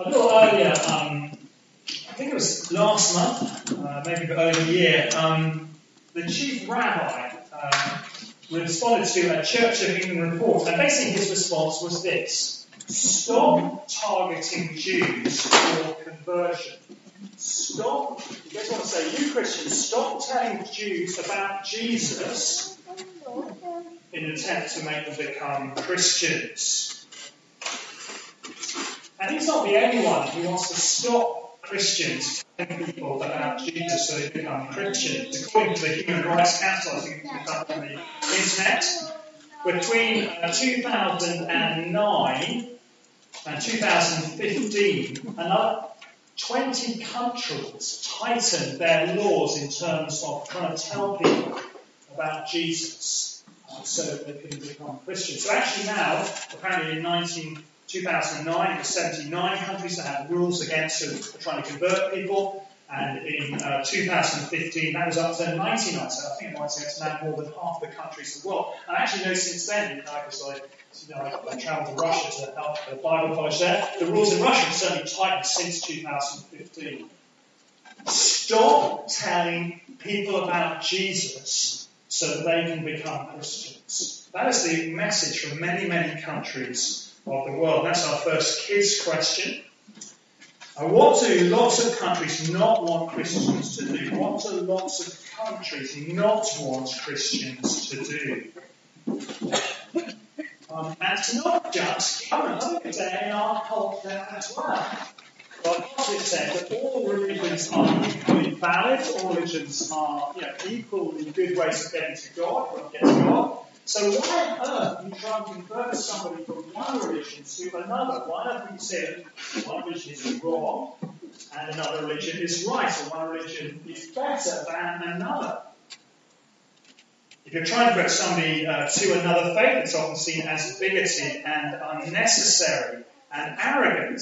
A little earlier, um, I think it was last month, uh, maybe earlier in the year, um, the chief rabbi uh, responded to a Church of England report, and basically his response was this Stop targeting Jews for conversion. Stop, you guys want to say, you Christians, stop telling Jews about Jesus in an attempt to make them become Christians. And he's not the only one who wants to stop Christians telling people about Jesus so they become Christians. According to the Human Rights Council, I think it's up on the internet, between uh, 2009 and 2015, another 20 countries tightened their laws in terms of trying to tell people about Jesus uh, so that they can become Christians. So actually now, apparently in 19 2009, it was 79 countries that had rules against trying to convert people. And in uh, 2015, that was up to 99. So I think it might say it's now more than half the countries in the world. And I actually know since then, because I, you know, I, I travelled to Russia to help the Bible college there, the rules in Russia have certainly tightened since 2015. Stop telling people about Jesus so that they can become Christians. That is the message from many, many countries of the world. That's our first kids question. Uh, what do lots of countries not want Christians to do? What do lots of countries not want Christians to do? Um, and not just current day in our culture as well. But it said that all religions are equally valid, all religions are you know, equally good ways of getting to God, or getting to God. So why on earth are you try to convert somebody from one religion to another? Why don't we say one religion is wrong and another religion is right, or one religion is better than another? If you're trying to convert somebody uh, to another faith, it's often seen as bigoted and unnecessary and arrogant.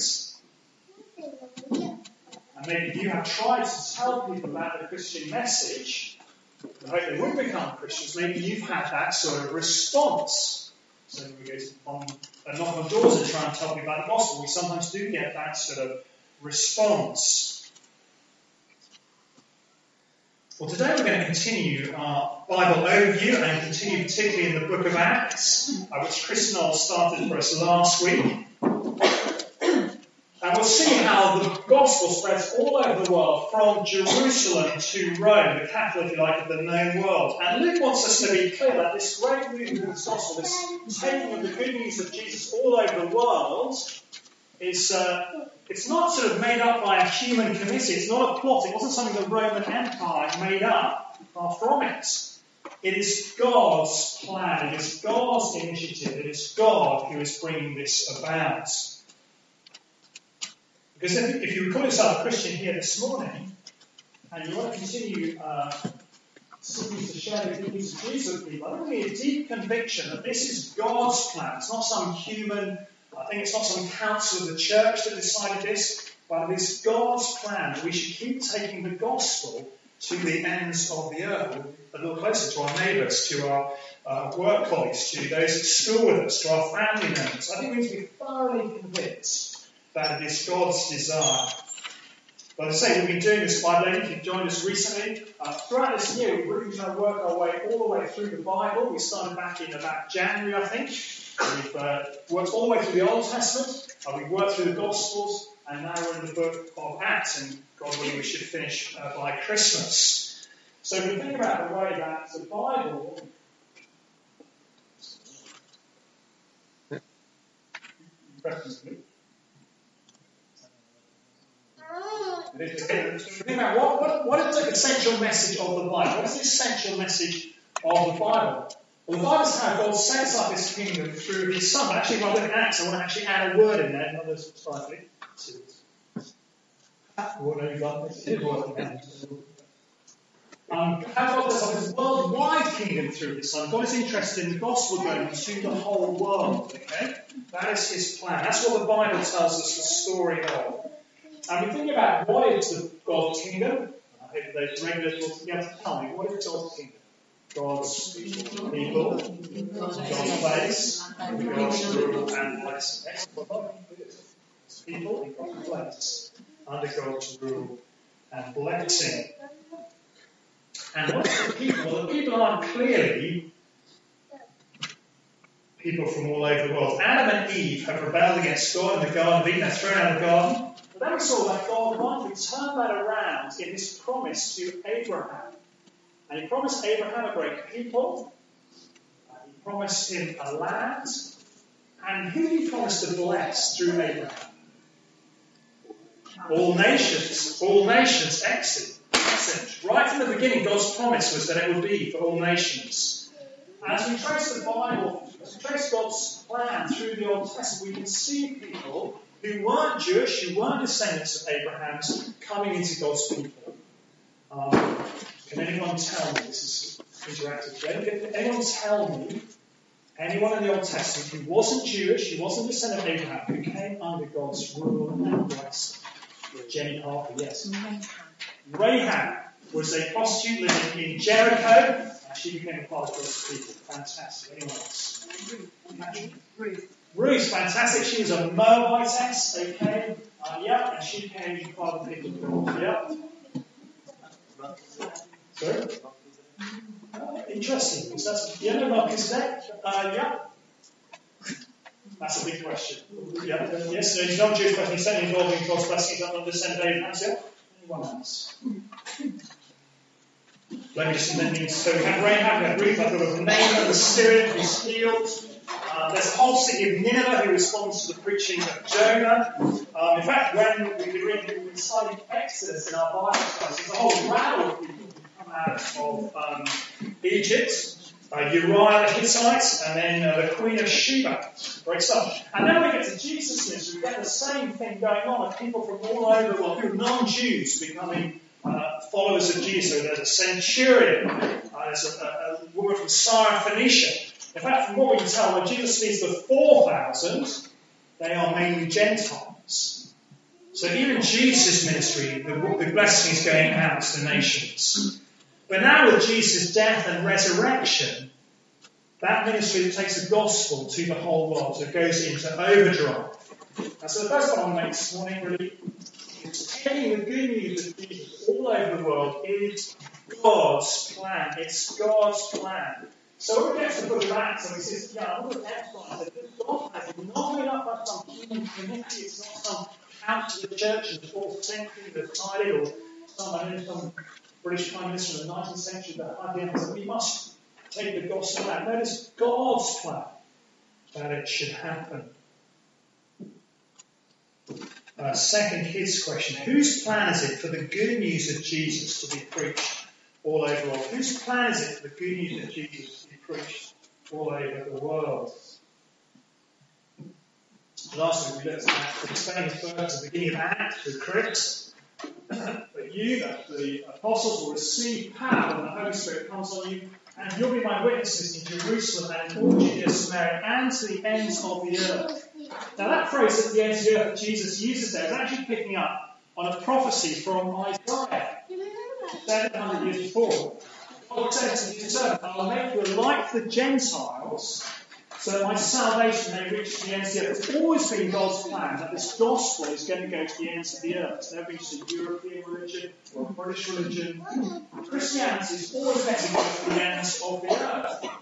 And maybe you have tried to tell people about the Christian message, I hope they would become Christians, maybe you've had that sort of response. So we go on a knock on doors and try and tell people about the gospel. We sometimes do get that sort of response. Well, today we're going to continue our Bible overview and continue particularly in the book of Acts, uh, which Chris Knowles started for us last week. See how the gospel spreads all over the world, from Jerusalem to Rome, the capital, if you like, of the known world. And Luke wants us to be clear that this great movement of the gospel, this taking of the good news of Jesus all over the world, is uh, it's not sort of made up by a human committee. It's not a plot. It wasn't something the Roman Empire made up. Far from it. It is God's plan. It is God's initiative. It is God who is bringing this about. Because if, if you call yourself a Christian here this morning, and you want to continue uh, seeking to share the good news of Jesus with people, I need a deep conviction that this is God's plan. It's not some human, I think it's not some council of the church that decided this, but it is God's plan that we should keep taking the gospel to the ends of the earth, a little closer to our neighbours, to our uh, work colleagues, to those at school with us, to our family members. I think we need to be thoroughly convinced that it is God's desire. But I say, we've been doing this Bible If you've joined us recently, uh, throughout this year, we've really tried to work our way all the way through the Bible. We started back in about January, I think. We've uh, worked all the way through the Old Testament. Uh, we've worked through the Gospels, and now we're in the book of Acts, and God willing, we should finish uh, by Christmas. So if we think about the way that the Bible what, what, what is the essential message of the Bible? What is the essential message of the Bible? Well, the Bible is how God sets up his kingdom through his Son. Actually, if I rather than Acts, I want to actually add a word in there, not as slightly. What have you got? This is working um, how God sets up his worldwide kingdom through his Son. God is interested in the gospel going to the whole world. Okay? That is his plan. That's what the Bible tells us the story of. And we think about what is the God's kingdom. I hope those regulars will be able to tell me what is God's kingdom. God's people, God's place, God's rule and blessing. people in God's place under God's rule and blessing. And what are the people? The people are clearly people from all over the world. Adam and Eve have rebelled against God in the Garden of Eden. They're thrown out of the garden. But then we saw that God wanted to turn that around in his promise to Abraham. And he promised Abraham a great people. he promised him a land. And who did he promise to bless through Abraham? All nations. All nations. Excellent. Right from the beginning, God's promise was that it would be for all nations. As we trace the Bible, as we trace God's plan through the Old Testament, we can see people who weren't Jewish, who weren't descendants of Abraham's, coming into God's people. Um, can anyone tell me, this is interactive today, can anyone tell me anyone in the Old Testament who wasn't Jewish, who wasn't a descendant of Abraham, who came under God's rule and blessing? Jenny Harper, yes. Rahab was a prostitute living in Jericho, she became a part of God's people. Fantastic. Anyone else? Ruth. Ruth, fantastic. She was a Moabitess. Came, uh, yeah, and she became part of the people. Yeah. Sorry? Uh, interesting. Is that, yeah, no, Melchizedek? Uh, yeah. That's a big question. Yeah, yes, so he's not Jewish, but he's certainly involved in God's blessings on the descent of Abraham. Yeah? Anyone else? Let me So we have Rahab, we have Ruth, I thought of Naaman, the Syrian who's healed. Uh, there's a whole city of Nineveh who responds to the preaching of Jonah. Um, in fact, when we read studied Exodus in our Bible studies, there's a whole rabble of people who come out of um, Egypt uh, Uriah the Hittite, and then uh, the Queen of Sheba. Great stuff. And then we get to Jesus' ministry. We get the same thing going on with people from all over the world, non-Jews becoming uh, followers of Jesus. There's a centurion, uh, there's a, a, a, woman from Syrophoenicia. In fact, from what we can tell, when Jesus speaks to 4,000, they are mainly Gentiles. So even Jesus' ministry, the, the blessing is going out to the nations. But now with Jesus' death and resurrection, that ministry takes the gospel to the whole world. So it goes into overdrive. And so the first point I want to make this morning really taking the good news of Jesus all over the world is God's plan. It's God's plan. So we get to the book of and we say, yeah, I want to emphasize that God has not made up by some human committee. It's not some council of the church in the fourth century that decided or some, some British Prime Minister in the 19th century that IBM said we must take the gospel out. That is God's plan that it should happen. Second, his question Whose plan is it for the good news of Jesus to be preached all over the world? Whose plan is it for the good news of Jesus to be preached all over the world? Last week we looked at the famous verse at the beginning of Acts with Chris but you, that the apostles, will receive power when the Holy Spirit comes on you, and you'll be my witnesses in Jerusalem and all Judea, Samaria, and to the ends of the earth. Now, that phrase at the ends of the earth that Jesus uses there is actually picking up on a prophecy from Isaiah, 700 years before. God says to determined, I'll make you like the Gentiles so that my salvation may reach the ends of the earth. It's always been God's plan that this gospel is going to go to the ends of the earth. It's never been just a European religion or a British religion. Christianity is always meant to the ends of the earth.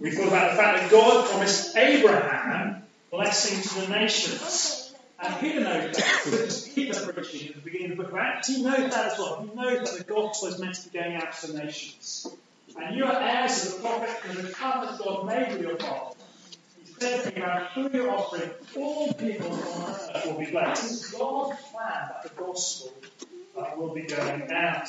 We thought about the fact that God promised Abraham blessing to the nations. And Peter knows that. Because Peter preaching at the beginning of the book of Acts, he knows that as well. He knows that the gospel is meant to be going out to the nations. And you are heirs of the prophet and the covenant God made with your father. He said to you, through your offering, all people on earth will be blessed. It's God's plan that the gospel uh, will be going out.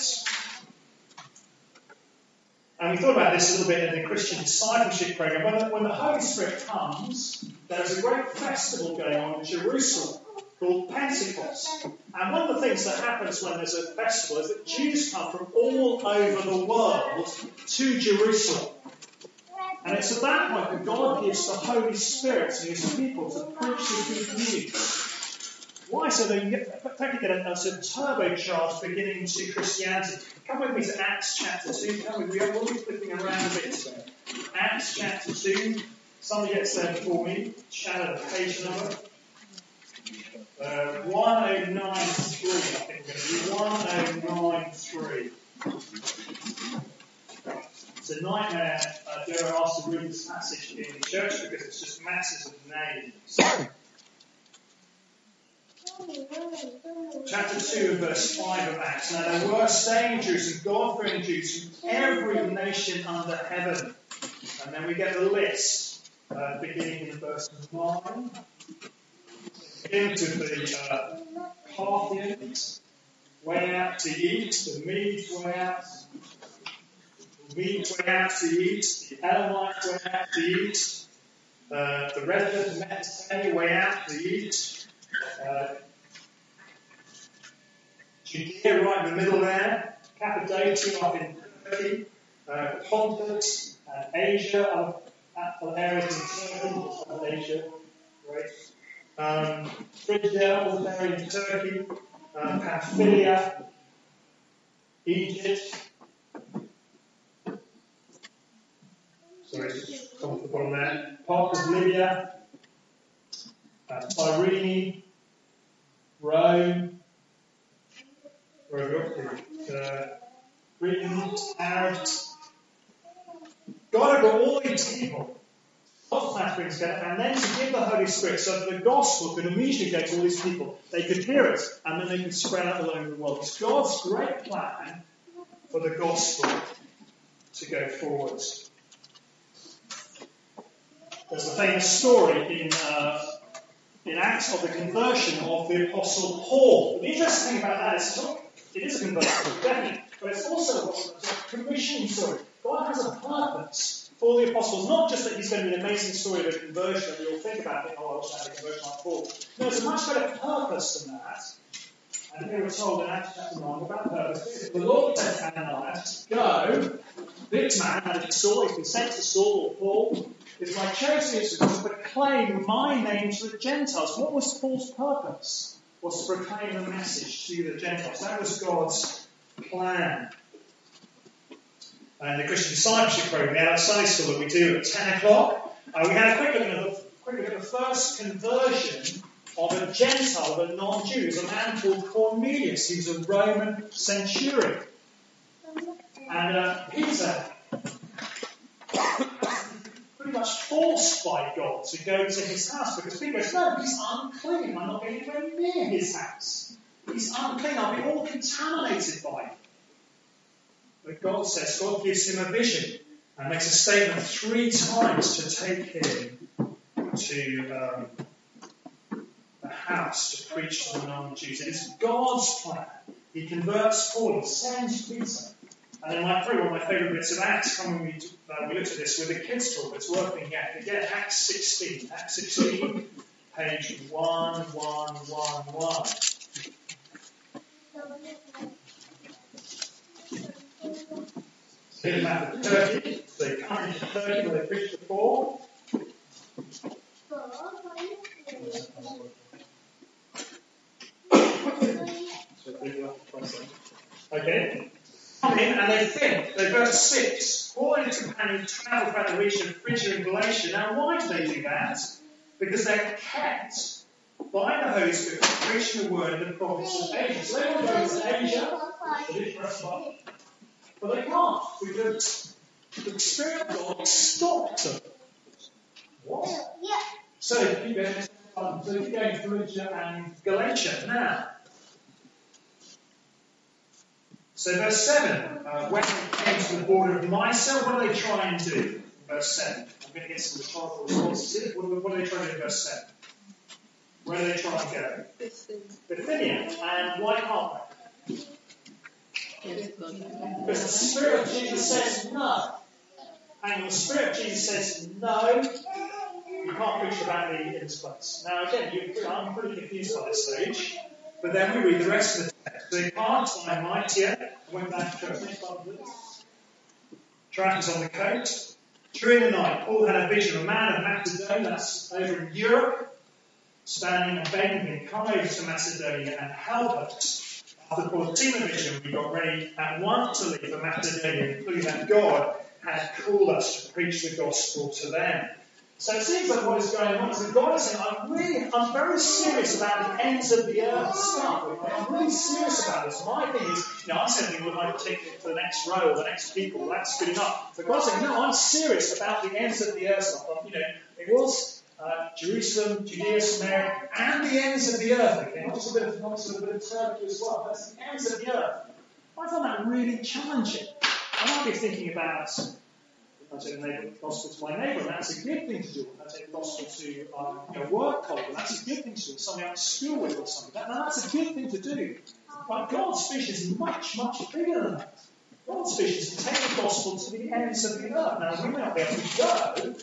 And we thought about this a little bit in the Christian discipleship program. When the, when the Holy Spirit comes, there's a great festival going on in Jerusalem called Pentecost. And one of the things that happens when there's a festival is that Jews come from all over the world to Jerusalem. And it's at that point that God gives the Holy Spirit to his people to preach the good news. Why? So they effectively get a, a sort of turbocharged beginning to Christianity. Come with me to Acts chapter 2. Come with me. We'll be flipping around a bit today. Acts chapter 2. Somebody gets there before me. Shadow the page number. Uh, 1093, I think we're going to do 1093. It's a nightmare, uh, Joe asked to read this passage in church because it's just masses of names. Chapter 2 verse 5 of Acts. Now there were staying Jews and God-fearing Jews from every nation under heaven. And then we get the list, uh, beginning in verse 9. Begins with the uh, Parthians, way out to east, the Medes way out, the Medes way out to east, the Elamites way out to east, uh, the residents of Metasene way out to east, uh, Judea right in the middle there, Cappadocia up in Turkey, uh, Pontus, uh, Asia, up, up areas in Turkey, Asia, right? Um, Phrygia, all there in Turkey, um, Pamphylia, Egypt. Sorry, just come off the bottom there. Part of Libya, uh, Cyrene, Rome? Uh, Britain, Arabs. God had got all these people. Plan brings together, and then to give the Holy Spirit so that the gospel could immediately go to all these people. They could hear it, and then they could spread out all over the world. It's God's great plan for the gospel to go forwards. There's a famous story in uh, in Acts of the conversion of the Apostle Paul. The interesting thing about that is it is a conversion, definitely, but it's also a commissioning story. God has a purpose for the apostles, not just that he's going to be an amazing story of a conversion that we all think about, think, oh, I wish I had a conversion like Paul. No, it's a much better purpose than that. And here we're told in Acts chapter 9 about purpose. The Lord said to Ananias, Go, this man, and he saw, he's been sent to Saul or Paul, is my chosen to proclaim my name to the Gentiles. What was Paul's purpose? Was to proclaim the message to the Gentiles. That was God's plan. And the Christian discipleship program, a Sunday school that we do at 10 o'clock. Uh, we had a quick look, at the, quick look at the first conversion of a Gentile, of a non-Jew. He was a man called Cornelius. He was a Roman centurion. And uh, Peter pretty much forced by God to go to his house because Peter goes, No, he's unclean. I'm not going anywhere near his house. He's unclean. I'll be all contaminated by him. But God says, God gives him a vision and makes a statement three times to take him to um, the house to preach to the non Jews. It is God's plan. He converts Paul, sends Peter. And then my, probably one of my favourite bits of Acts, come when we, uh, we looked at this with the kids talk, it's worth looking at. Again, Acts 16. Acts 16, page 1111. Here's a map of Turkey. They come into Turkey where they preached before. Okay. And they think, they verse 6, Paul and his companions travelled about the region of Phrygia and Galatia. Now, why do they do that? Because they're kept by the Holy Spirit preaching the word in the province of Asia. So they want to go to Asia, but they can't because the Spirit of God stopped them. What? Yeah. So they keep going, so they keep going to Phrygia and Galatia. Now, so verse 7, uh, when they came to the border of Mysia, what do they try and do? Verse 7. I'm going to get some rhetorical responses here. What, what do they trying to do in verse 7? Where do they try and go? Bithynia. And why can't they? Because the Spirit of Jesus says no. And the Spirit of Jesus says no. You can't preach about me in this place. Now, again, you, I'm pretty confused by this stage. But then we read the rest of the They passed by Mysia, went back to part. Trackers on the coast. During the night, Paul had a vision of a man of Macedonia, that's over in Europe, standing and begging him, Come over to Macedonia and help us. After Paul's the vision, we got ready at once to leave for Macedonia, including that God had called us to preach the gospel to them. So it seems like what is going on is that God is saying, I'm really, I'm very serious about the ends of the earth stuff. I'm really serious about this. My thing is, you know, I'm saying, well, I take it to the next row the next people, that's good enough. But God's saying, no, I'm serious about the ends of the earth stuff. You know, it was uh, Jerusalem, Judea, Samaria, and the ends of the earth. Okay, not just a bit of, not just a bit of Turkey as well. That's the ends of the earth. I found that really challenging. I might be thinking about I take the gospel to my neighbour, and that's a good thing to do. I take the gospel to um, you work colleague, and that's a good thing to do. I'm at school with or something. That, that's a good thing to do. But God's vision is much, much bigger than that. God's vision is to take the gospel to the ends of the earth. Now, we may not be able to go,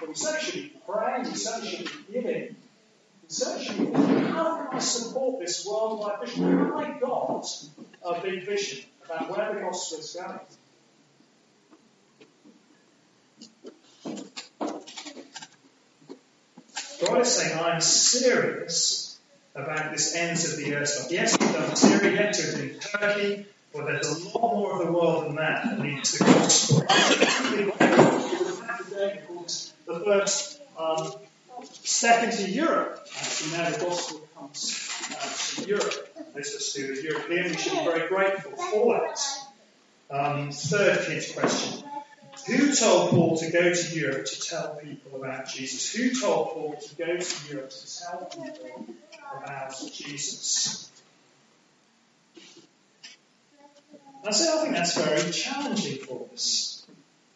but we certainly should be praying, we certainly should be giving. We certainly should be thinking, how can I support this worldwide vision? Have I got a big vision about where the gospel is going? God is saying, I'm serious about this ends of the earth stuff. Yes, we've done Syria, yes, we're doing Turkey, but there's a lot more of the world than that that needs the gospel. the first um, step into Europe. Actually, now the gospel comes uh, to Europe. This was to the European. We should be very grateful for that. Um, third kid's question. Who told Paul to go to Europe to tell people about Jesus? Who told Paul to go to Europe to tell people about Jesus? I say I think that's very challenging for us.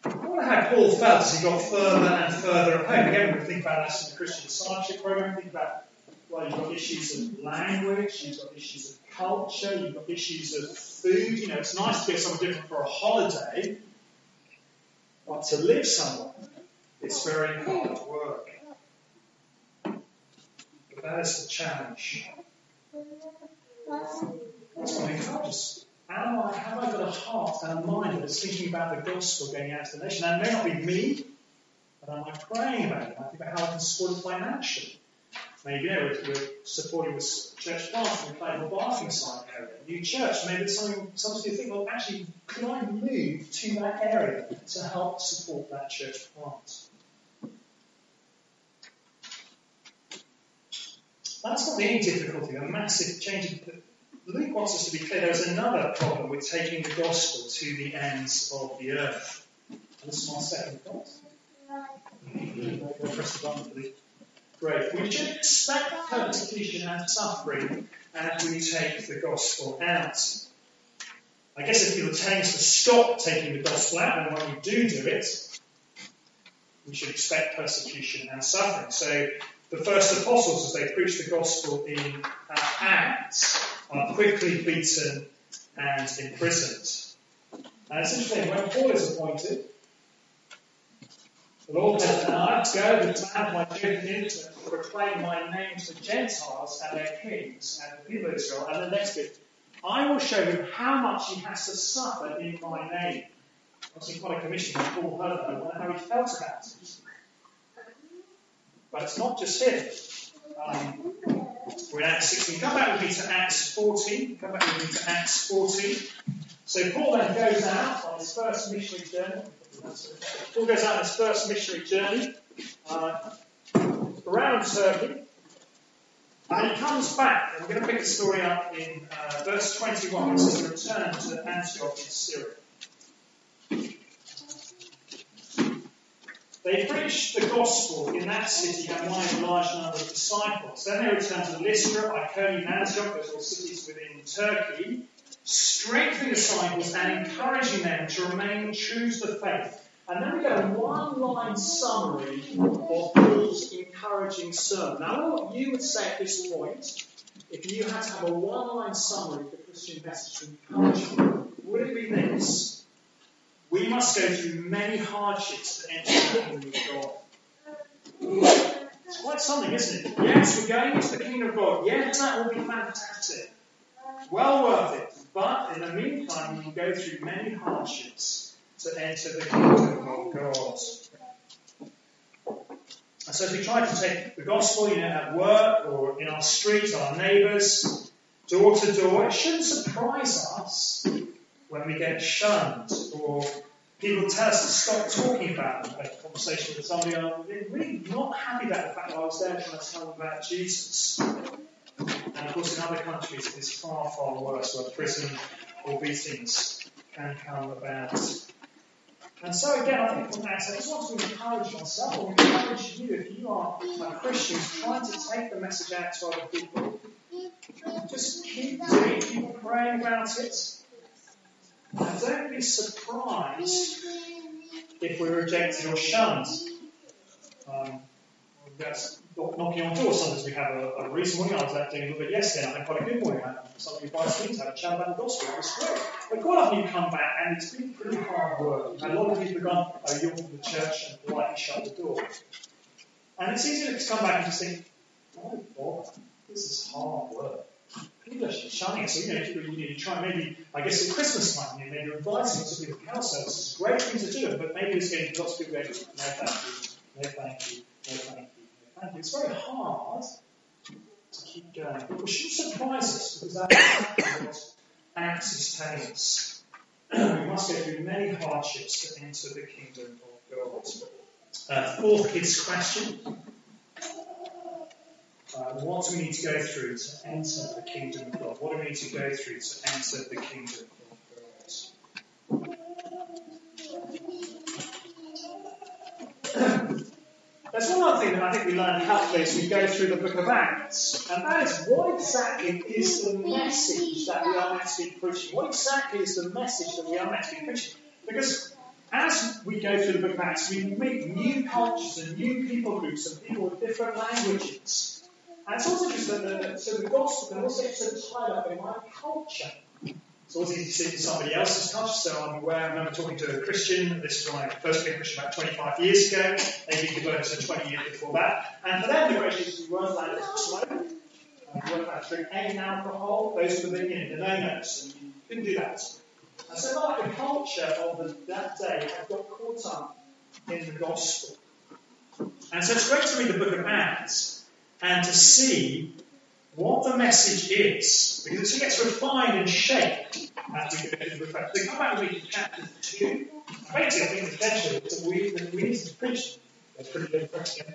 I wonder how Paul felt as he got further and further at home. Again, we think about that in the Christian Discipleship Program. Think about, well, you've got issues of language, you've got issues of culture, you've got issues of food. You know, it's nice to get somewhere different for a holiday, but to live somewhere, it's very hard work. But that is the challenge. That's what encourages. Am I, have I got a heart and a mind that is thinking about the gospel going out to the nation? And it may not be me, but am I praying about it? I think about how I can support it financially. Maybe know, we're, we're supporting this church plant in the Barking site area, new church. Maybe it's something, you think, well, actually, could I move to that area to help support that church plant? That's not the only difficulty, a massive change. Luke wants us to be clear there's another problem with taking the gospel to the ends of the earth. And this is my second point. Press the button, please. Great. We should expect persecution and suffering as we take the gospel out. I guess if you're telling us to stop taking the gospel out, and when we do do it, we should expect persecution and suffering. So the first apostles, as they preached the gospel in uh, Acts, are quickly beaten and imprisoned. And it's interesting, when Paul is appointed, Lord And I have to go to command my children to proclaim my name to the Gentiles and their kings and the people of Israel. And the next bit, I will show him how much he has to suffer in my name. Obviously, quite a commission when Paul heard that. Wonder how he felt about it. But it's not just him. Um, we're in Acts 16. Come back with me to Acts 14. Come back with me to Acts 14. So Paul then goes out on his first missionary journey. Paul goes out on his first missionary journey uh, around Turkey. And he comes back, and we're going to pick the story up in uh, verse 21, which says, Return to Antioch in Syria. They preached the gospel in that city and won a large number of disciples. Then they returned to Lystra, Iconium, Antioch, those were cities within Turkey, strengthening disciples and encouraging them to remain true to the faith. And then we get a one line summary of Paul's encouraging sermon. Now, what you would say at this point, if you had to have a one line summary of the Christian message to encourage you, would it be this? We must go through many hardships to enter the kingdom of God. It's quite something, isn't it? Yes, we're going into the kingdom of God. Yes, that will be fantastic. Well worth it. But in the meantime, we will go through many hardships to enter the kingdom of God. And so if we try to take the gospel, you know, at work or in our streets, our neighbours, door to door, it shouldn't surprise us when we get shunned or people tell us to stop talking about them. I a conversation with somebody, I'm really not happy about the fact that I was there trying to tell them about Jesus. And of course, in other countries, it's far, far worse, where prison or beatings can come about. And so, again, I think from that, I just want to encourage myself or encourage you, if you are a Christian trying to take the message out to other people, just keep doing it, keep praying about it. And don't be surprised if we're rejected or shunned. Um, that's knocking on doors. Sometimes we have a, a recent morning. I was out doing a little bit yesterday, and I had quite a good morning. Somebody invites me to have a chat about the gospel. It was great. But quite often you come back, and it's been pretty hard work. And a lot of people have gone, oh, you're from the church, and politely shut the door. And it's easy to come back and just think, oh, God, this is hard work. People are shunning us. So, you know, you, you, you try maybe, I guess at Christmas time, you know, maybe inviting to carol service. It's a great thing to do, but maybe it's getting lots of people going, no thank you, no thank you, no thank you. It's very hard to keep going. But we shouldn't surprise us because Acts is telling us. we must go through many hardships to enter the kingdom of God. Uh, fourth kids question. Uh, what do we need to go through to enter the kingdom of God? What do we need to go through to enter the kingdom of God? There's one other thing that I think we learn helpfully as we go through the book of Acts, and that is what exactly is the message that we are meant to be preaching? What exactly is the message that we are meant to be preaching? Because as we go through the book of Acts, we meet new cultures and new people groups and people with different languages. And it's also just that the, so the gospel can also get tied up in my culture. It's always easy to see in somebody else's culture. So I'm aware, I remember talking to a Christian, this is when I first became Christian about 25 years ago. They've been converted 20 years before that. And for them, the Christians weren't allowed to smoke, uh, you weren't allowed to drink any alcohol. Those were the, you know, the no-nos, and you couldn't do that. And so like the culture of the, that day had got caught up in the gospel. And so it's great to read the book of Acts and to see what the message is, because it gets refined and shaped as we go through the book. So come back and read chapter 2. Basically, I think essentially that we, that we need to preach. That's pretty good question.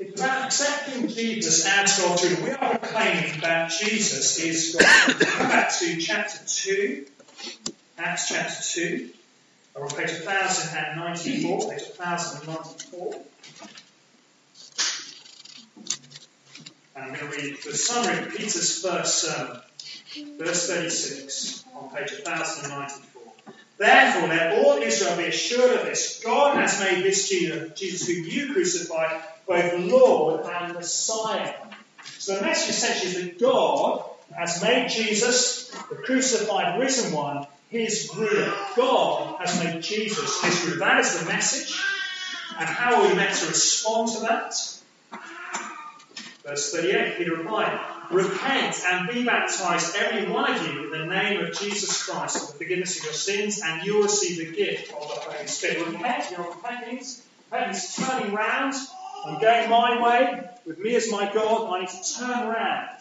It's about accepting Jesus as God through. We are proclaiming that Jesus is God. Come back to chapter 2, Acts chapter 2, or on page 1094, page 1094. And I'm going to read the summary of Peter's first sermon, verse 36, on page 1094. Therefore, let all Israel be assured of this God has made this Jesus, whom you crucified, both Lord and Messiah. So the message essentially is that God has made Jesus, the crucified, risen one, his ruler. God has made Jesus his ruler. That is the message. And how are we meant to respond to that? Verse 38, Peter replied, Repent and be baptized, every one of you, in the name of Jesus Christ, for the forgiveness of your sins, and you will receive the gift of the Holy Spirit. Repent, repent means? Repent means turning round. I'm going my way, with me as my God, I need to turn around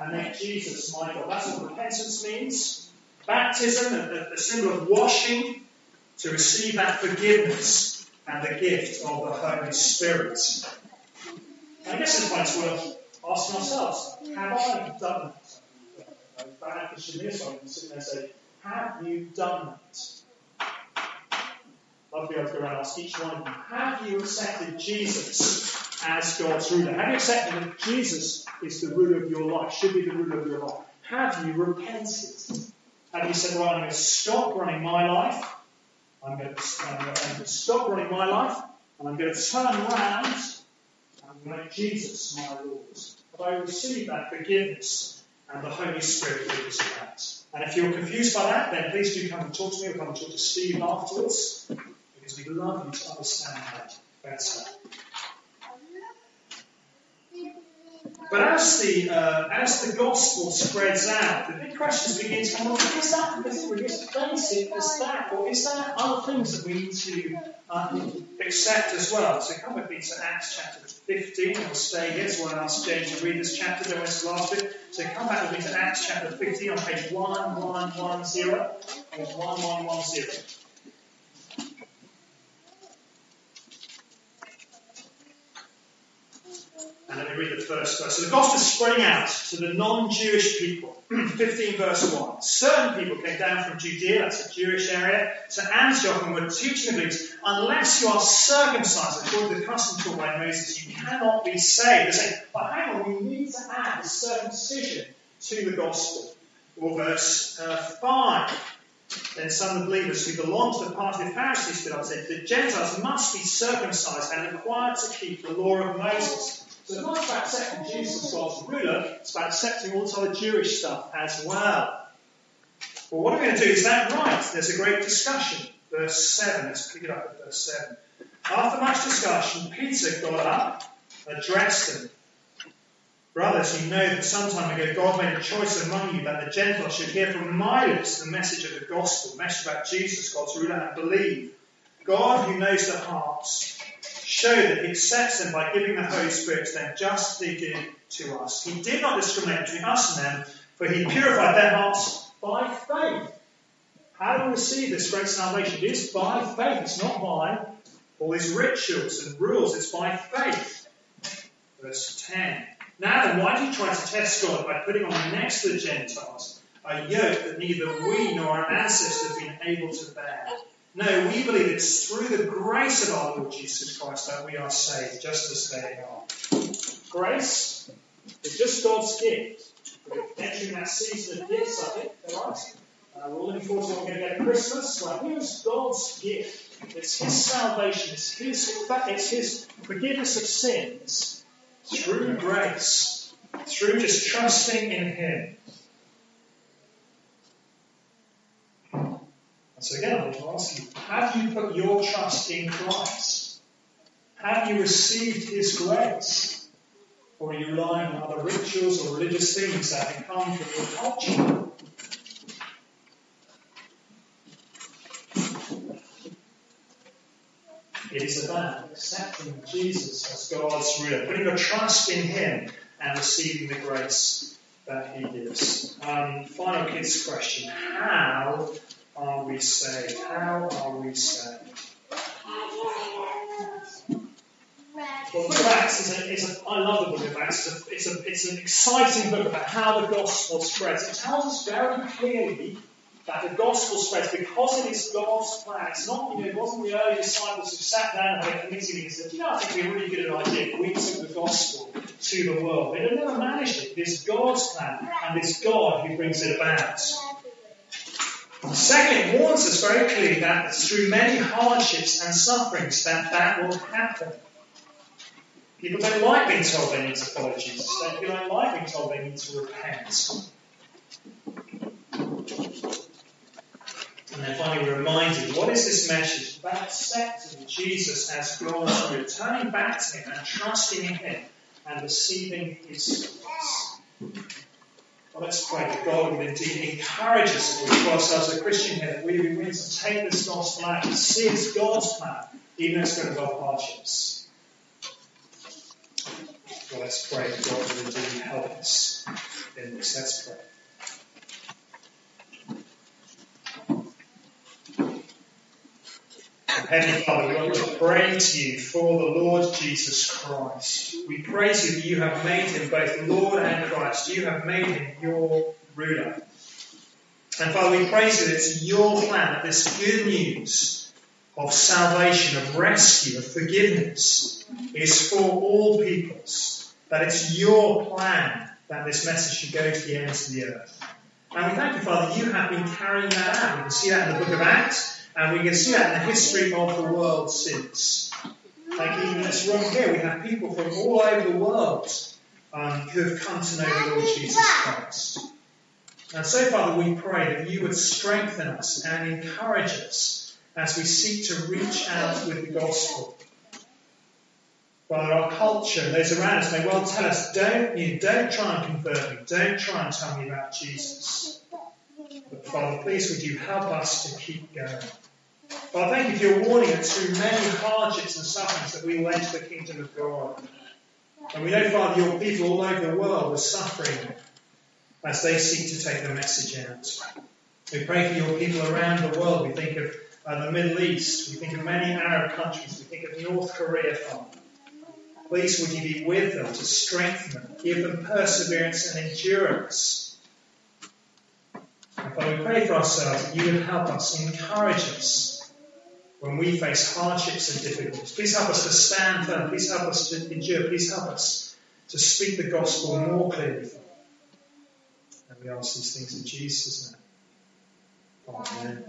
and make Jesus my God. That's what repentance means. Baptism, the, the symbol of washing, to receive that forgiveness and the gift of the Holy Spirit. I guess this point's worth asking ourselves, have I done that? Back to Shamir, so I can sit there and say, have you done that? I'd be able to go around and ask each one of you, have you accepted Jesus as God's ruler? Have you accepted that Jesus is the ruler of your life, should be the ruler of your life? Have you repented? Have you said, well, I'm going to stop running my life, I'm going to, I'm going to stop running my life, and I'm going to turn around make Jesus my Lord. But I receive that forgiveness and the Holy Spirit me that. And if you're confused by that, then please do come and talk to me or come and talk to Steve afterwards, because we'd love you to understand that better. But as the uh, as the gospel spreads out, the big questions begin to come up: Is that it really as basic as that, or is there other things that we need to uh, accept as well? So come with me to Acts chapter 15. We'll stay here. So I ask James to read this chapter. Don't miss the last bit. So come back with me to Acts chapter 15 on page 1110. Page 1110. Read the first verse. So the gospel is spreading out to the non-Jewish people. 15 verse 1. Certain people came down from Judea, that's a Jewish area, to Antioch and were teaching the Greeks, unless you are circumcised according to the custom taught by Moses, you cannot be saved. They say, but hang on, we need to add the circumcision to the gospel. Or verse uh, 5. Then some of the believers who belonged to the party of the Pharisees stood up and said, The Gentiles must be circumcised and required to keep the law of Moses. So it's not about accepting Jesus as God's ruler, it's about accepting all this other Jewish stuff as well. Well, what are we going to do? Is that right? There's a great discussion. Verse 7. Let's pick it up at verse 7. After much discussion, Peter got up, addressed them. Brothers, you know that some time ago God made a choice among you that the Gentiles should hear from my lips the message of the gospel, the message about Jesus, God's ruler, and believe. God, who knows the hearts, showed that He accepts them by giving the Holy Spirit to them, just as He did to us. He did not discriminate between us and them, for He purified their hearts by faith. How do we receive this great salvation? It is by faith. It's not by all these rituals and rules. It's by faith. Verse 10. Now then, why do you try to test God by putting on the necks of the Gentiles a yoke that neither we nor our ancestors have been able to bear? No, we believe it's through the grace of our Lord Jesus Christ that we are saved, just as they are. Grace is just God's gift. We're entering that season of gifts, I think, right? Uh, we're all looking forward to what we're going to get at Christmas. Well, here's God's gift. It's His salvation. It's His, it's His forgiveness of sins through grace, through just trusting in Him. So again, I want to ask you, have you put your trust in Christ? Have you received His grace? Or are you relying on other rituals or religious things that have come from your culture? It is about accepting Jesus as God's ruler, putting your trust in Him and receiving the grace that He gives. Um, final kids question How are we saved? How are we saved? Well, the book of Acts is a, is a I love the book of Acts. It's, a, it's, a, it's an exciting book about how the gospel spreads. It tells us very clearly that the gospel spreads because it is God's plan. It's not, you know, it wasn't the early disciples who sat down and had a committee and said, you know, I think we're really good at an idea. We took the gospel to the world. They have never managed it. It is God's plan, and it's God who brings it about. Second, it warns us very clearly that through many hardships and sufferings that that will happen. People don't like being told they need to follow Jesus. They don't like being told they need to repent. And then finally, reminded what is this message? About accepting Jesus as God's turning back to Him and trusting in Him and receiving His grace. Well, let's pray that God will indeed encourage us as we ourselves a Christian here, that we be willing to take this gospel out and see it's God's plan, even as going to hardships. Well, let's pray that God will indeed help us in this. Let's pray. Heavenly Father, we want to pray to you for the Lord Jesus Christ. We praise you that you have made him both Lord and Christ. You have made him your ruler. And Father, we praise you that it's your plan that this good news of salvation, of rescue, of forgiveness is for all peoples. That it's your plan that this message should go to the ends of the earth. And we thank you, Father, you have been carrying that out. We can see that in the book of Acts. And we can see that in the history of the world since. Like even this room here, we have people from all over the world um, who have come to know the Lord Jesus Christ. And so, Father, we pray that you would strengthen us and encourage us as we seek to reach out with the gospel. Father, our culture and those around us may well tell us, don't you, don't try and convert me, don't try and tell me about Jesus. But Father, please would you help us to keep going. Well, thank you for your warning that through many hardships and sufferings that we will enter the kingdom of God. And we know, Father, your people all over the world are suffering as they seek to take the message out. We pray for your people around the world. We think of uh, the Middle East. We think of many Arab countries. We think of North Korea, Father. Please would you be with them to strengthen them, give them perseverance and endurance. And Father, we pray for ourselves that you would help us, encourage us when we face hardships and difficulties. Please help us to stand firm. Please help us to endure. Please help us to speak the gospel more clearly. And we ask these things in Jesus' name. Amen.